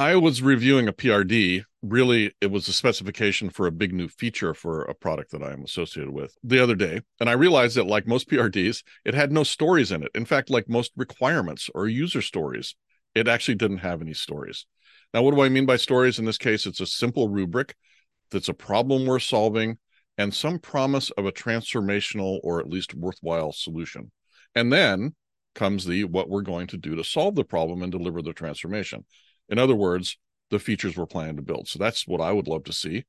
I was reviewing a PRD. Really, it was a specification for a big new feature for a product that I'm associated with the other day. And I realized that, like most PRDs, it had no stories in it. In fact, like most requirements or user stories, it actually didn't have any stories. Now, what do I mean by stories? In this case, it's a simple rubric that's a problem we're solving and some promise of a transformational or at least worthwhile solution. And then comes the what we're going to do to solve the problem and deliver the transformation. In other words, the features we're planning to build. So that's what I would love to see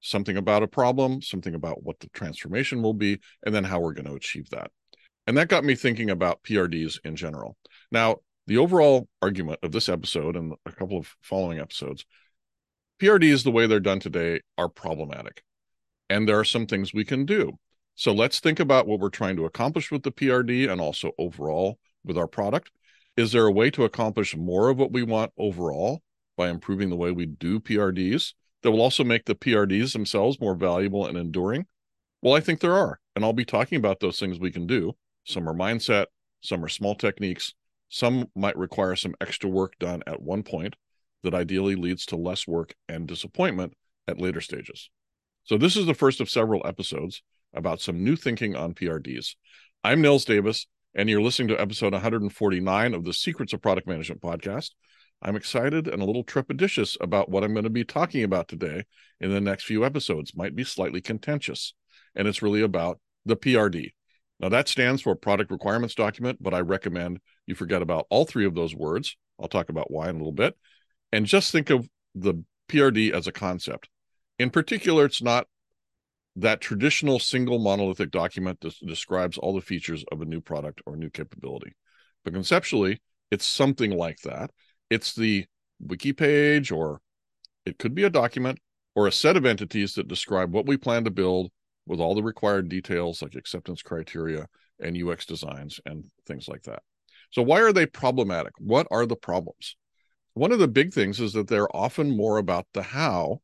something about a problem, something about what the transformation will be, and then how we're going to achieve that. And that got me thinking about PRDs in general. Now, the overall argument of this episode and a couple of following episodes PRDs, the way they're done today, are problematic. And there are some things we can do. So let's think about what we're trying to accomplish with the PRD and also overall with our product. Is there a way to accomplish more of what we want overall by improving the way we do PRDs that will also make the PRDs themselves more valuable and enduring? Well, I think there are. And I'll be talking about those things we can do. Some are mindset, some are small techniques, some might require some extra work done at one point that ideally leads to less work and disappointment at later stages. So, this is the first of several episodes about some new thinking on PRDs. I'm Nils Davis, and you're listening to episode 149 of the Secrets of Product Management podcast. I'm excited and a little trepidatious about what I'm going to be talking about today in the next few episodes. Might be slightly contentious, and it's really about the PRD. Now, that stands for Product Requirements Document, but I recommend you forget about all three of those words. I'll talk about why in a little bit and just think of the PRD as a concept. In particular, it's not that traditional single monolithic document that describes all the features of a new product or new capability. But conceptually, it's something like that. It's the wiki page, or it could be a document or a set of entities that describe what we plan to build with all the required details like acceptance criteria and UX designs and things like that. So, why are they problematic? What are the problems? one of the big things is that they're often more about the how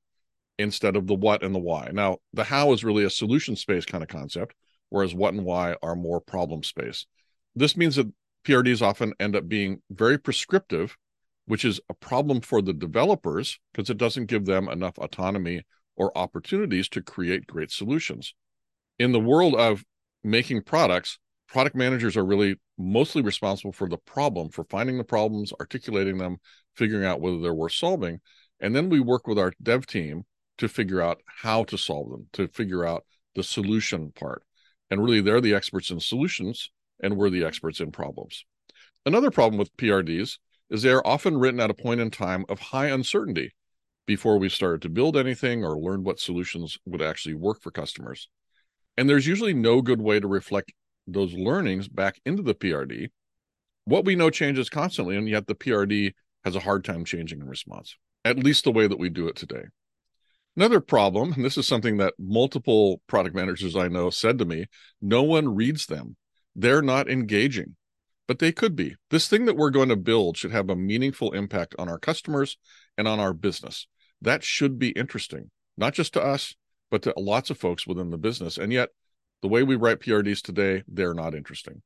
instead of the what and the why. Now, the how is really a solution space kind of concept, whereas what and why are more problem space. This means that PRDs often end up being very prescriptive, which is a problem for the developers because it doesn't give them enough autonomy or opportunities to create great solutions. In the world of making products, product managers are really mostly responsible for the problem, for finding the problems, articulating them, figuring out whether they're worth solving. And then we work with our dev team to figure out how to solve them, to figure out the solution part. And really, they're the experts in solutions, and we're the experts in problems. Another problem with PRDs is they are often written at a point in time of high uncertainty before we started to build anything or learned what solutions would actually work for customers. And there's usually no good way to reflect those learnings back into the PRD. What we know changes constantly, and yet the PRD has a hard time changing in response, at least the way that we do it today. Another problem, and this is something that multiple product managers I know said to me no one reads them. They're not engaging, but they could be. This thing that we're going to build should have a meaningful impact on our customers and on our business. That should be interesting, not just to us, but to lots of folks within the business. And yet, the way we write PRDs today, they're not interesting.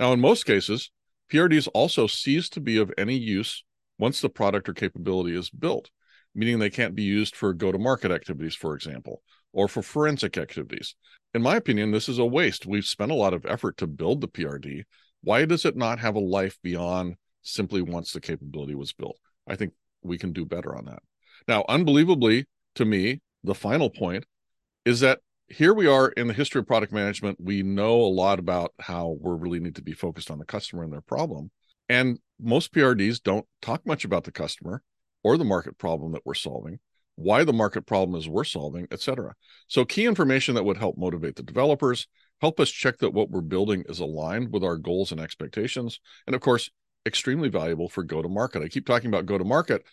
Now, in most cases, PRDs also cease to be of any use once the product or capability is built, meaning they can't be used for go to market activities, for example, or for forensic activities. In my opinion, this is a waste. We've spent a lot of effort to build the PRD. Why does it not have a life beyond simply once the capability was built? I think we can do better on that. Now, unbelievably to me, the final point is that here we are in the history of product management. We know a lot about how we really need to be focused on the customer and their problem. And most PRDs don't talk much about the customer or the market problem that we're solving, why the market problem is we're solving, etc. So key information that would help motivate the developers, help us check that what we're building is aligned with our goals and expectations, and of course, extremely valuable for go to market. I keep talking about go to market.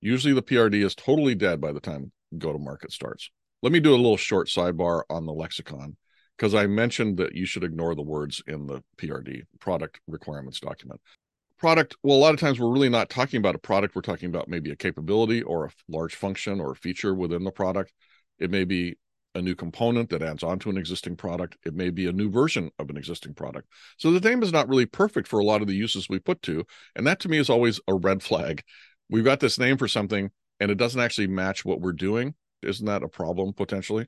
Usually the PRD is totally dead by the time go to market starts. Let me do a little short sidebar on the lexicon because I mentioned that you should ignore the words in the PRD product requirements document product well a lot of times we're really not talking about a product we're talking about maybe a capability or a large function or a feature within the product it may be a new component that adds on to an existing product it may be a new version of an existing product so the name is not really perfect for a lot of the uses we put to and that to me is always a red flag we've got this name for something and it doesn't actually match what we're doing. Isn't that a problem potentially?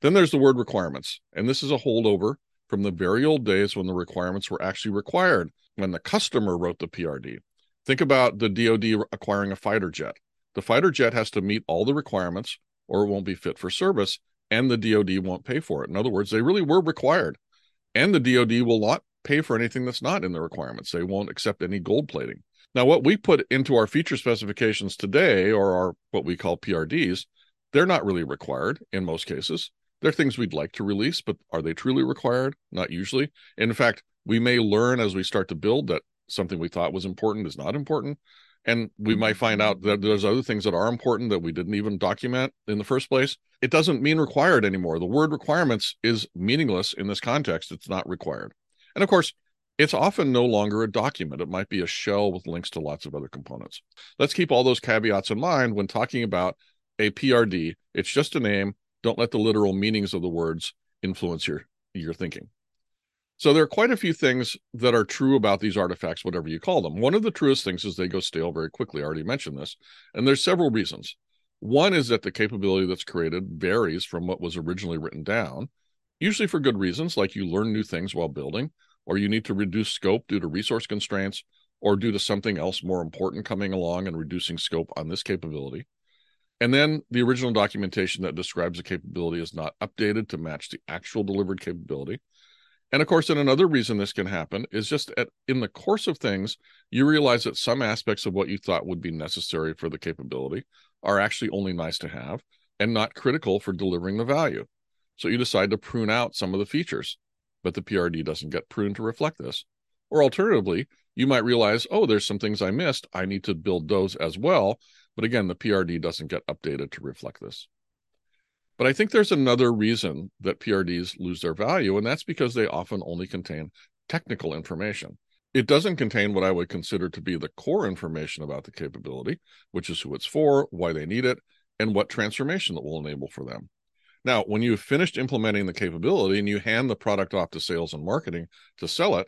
Then there's the word requirements. And this is a holdover from the very old days when the requirements were actually required when the customer wrote the PRD. Think about the DoD acquiring a fighter jet. The fighter jet has to meet all the requirements or it won't be fit for service and the DoD won't pay for it. In other words, they really were required. And the DoD will not pay for anything that's not in the requirements. They won't accept any gold plating. Now, what we put into our feature specifications today, or our what we call PRDs, they're not really required in most cases. They're things we'd like to release, but are they truly required? Not usually. In fact, we may learn as we start to build that something we thought was important is not important. And we might find mm-hmm. out that there's other things that are important that we didn't even document in the first place. It doesn't mean required anymore. The word requirements is meaningless in this context. It's not required. And of course, it's often no longer a document. It might be a shell with links to lots of other components. Let's keep all those caveats in mind when talking about a PRD. It's just a name. Don't let the literal meanings of the words influence your, your thinking. So there are quite a few things that are true about these artifacts, whatever you call them. One of the truest things is they go stale very quickly. I already mentioned this. And there's several reasons. One is that the capability that's created varies from what was originally written down, usually for good reasons, like you learn new things while building, or you need to reduce scope due to resource constraints, or due to something else more important coming along and reducing scope on this capability. And then the original documentation that describes the capability is not updated to match the actual delivered capability. And of course, then another reason this can happen is just at, in the course of things, you realize that some aspects of what you thought would be necessary for the capability are actually only nice to have and not critical for delivering the value. So you decide to prune out some of the features, but the PRD doesn't get pruned to reflect this. Or alternatively, you might realize, oh, there's some things I missed. I need to build those as well. But again, the PRD doesn't get updated to reflect this. But I think there's another reason that PRDs lose their value, and that's because they often only contain technical information. It doesn't contain what I would consider to be the core information about the capability, which is who it's for, why they need it, and what transformation it will enable for them. Now, when you've finished implementing the capability and you hand the product off to sales and marketing to sell it,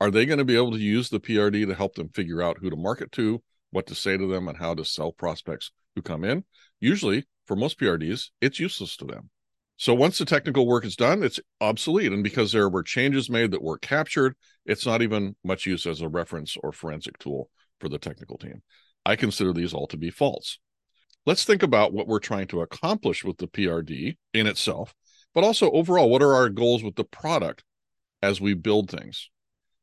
are they going to be able to use the PRD to help them figure out who to market to, what to say to them, and how to sell prospects who come in? Usually, for most PRDs, it's useless to them. So once the technical work is done, it's obsolete. And because there were changes made that were captured, it's not even much use as a reference or forensic tool for the technical team. I consider these all to be false. Let's think about what we're trying to accomplish with the PRD in itself, but also overall, what are our goals with the product as we build things?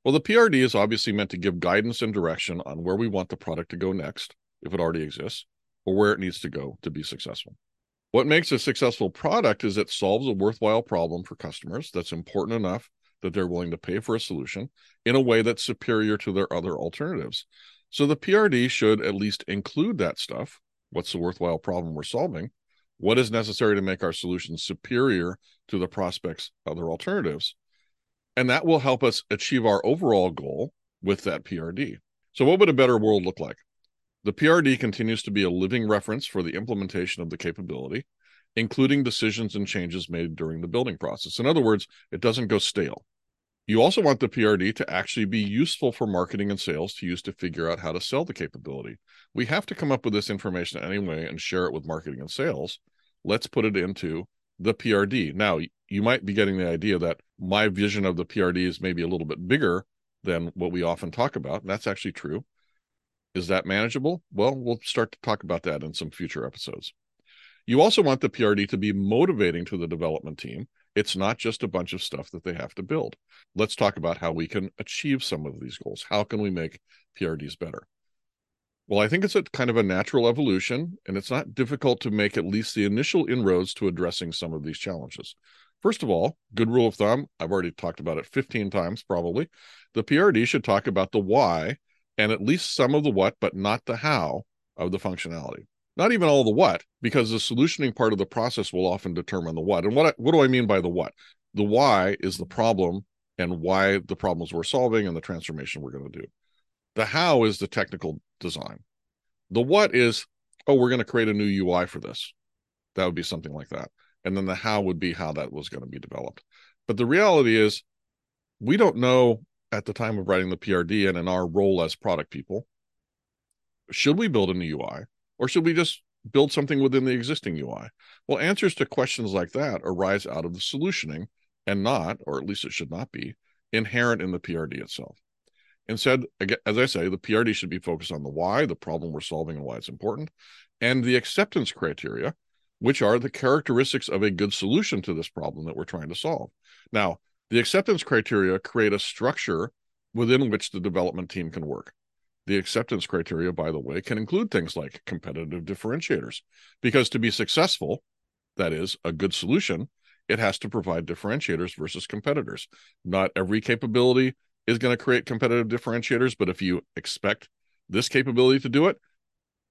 Well, the PRD is obviously meant to give guidance and direction on where we want the product to go next, if it already exists, or where it needs to go to be successful. What makes a successful product is it solves a worthwhile problem for customers that's important enough that they're willing to pay for a solution in a way that's superior to their other alternatives. So the PRD should at least include that stuff. What's the worthwhile problem we're solving? What is necessary to make our solution superior to the prospect's other alternatives? And that will help us achieve our overall goal with that PRD. So, what would a better world look like? The PRD continues to be a living reference for the implementation of the capability, including decisions and changes made during the building process. In other words, it doesn't go stale. You also want the PRD to actually be useful for marketing and sales to use to figure out how to sell the capability. We have to come up with this information anyway and share it with marketing and sales. Let's put it into the PRD. Now, you might be getting the idea that my vision of the PRD is maybe a little bit bigger than what we often talk about. And that's actually true. Is that manageable? Well, we'll start to talk about that in some future episodes. You also want the PRD to be motivating to the development team. It's not just a bunch of stuff that they have to build. Let's talk about how we can achieve some of these goals. How can we make PRDs better? Well, I think it's a kind of a natural evolution, and it's not difficult to make at least the initial inroads to addressing some of these challenges. First of all, good rule of thumb, I've already talked about it 15 times probably. The PRD should talk about the why and at least some of the what, but not the how of the functionality. Not even all the what, because the solutioning part of the process will often determine the what. And what what do I mean by the what? The why is the problem and why the problems we're solving and the transformation we're going to do. The how is the technical design. The what is, oh, we're going to create a new UI for this. That would be something like that. And then the how would be how that was going to be developed. But the reality is, we don't know at the time of writing the PRD and in our role as product people, Should we build a new UI or should we just build something within the existing UI? Well, answers to questions like that arise out of the solutioning and not, or at least it should not be, inherent in the PRD itself. Instead, as I say, the PRD should be focused on the why, the problem we're solving, and why it's important, and the acceptance criteria, which are the characteristics of a good solution to this problem that we're trying to solve. Now, the acceptance criteria create a structure within which the development team can work. The acceptance criteria, by the way, can include things like competitive differentiators, because to be successful, that is, a good solution, it has to provide differentiators versus competitors. Not every capability is going to create competitive differentiators, but if you expect this capability to do it,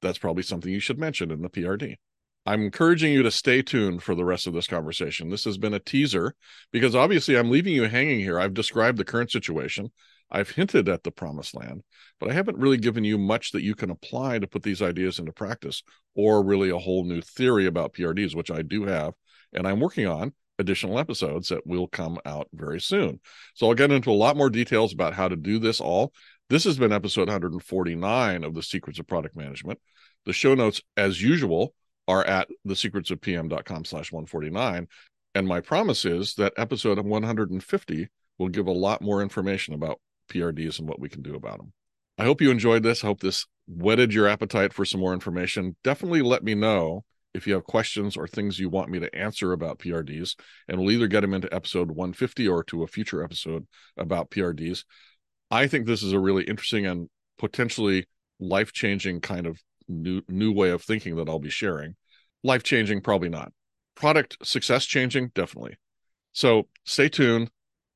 that's probably something you should mention in the PRD. I'm encouraging you to stay tuned for the rest of this conversation. This has been a teaser because obviously I'm leaving you hanging here. I've described the current situation. I've hinted at the promised land, but I haven't really given you much that you can apply to put these ideas into practice or really a whole new theory about PRDs, which I do have and I'm working on additional episodes that will come out very soon. So I'll get into a lot more details about how to do this all. This has been episode 149 of the Secrets of Product Management. The show notes, as usual, are at thesecretsofpm.com slash 149. And my promise is that episode 150 will give a lot more information about PRDs and what we can do about them. I hope you enjoyed this. I hope this whetted your appetite for some more information. Definitely let me know if you have questions or things you want me to answer about PRDs, and we'll either get them into episode 150 or to a future episode about PRDs. I think this is a really interesting and potentially life changing kind of new new way of thinking that I'll be sharing. Life changing, probably not. Product success changing, definitely. So stay tuned.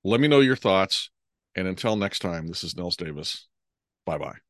Let me know your thoughts. And until next time, this is Nils Davis. Bye bye.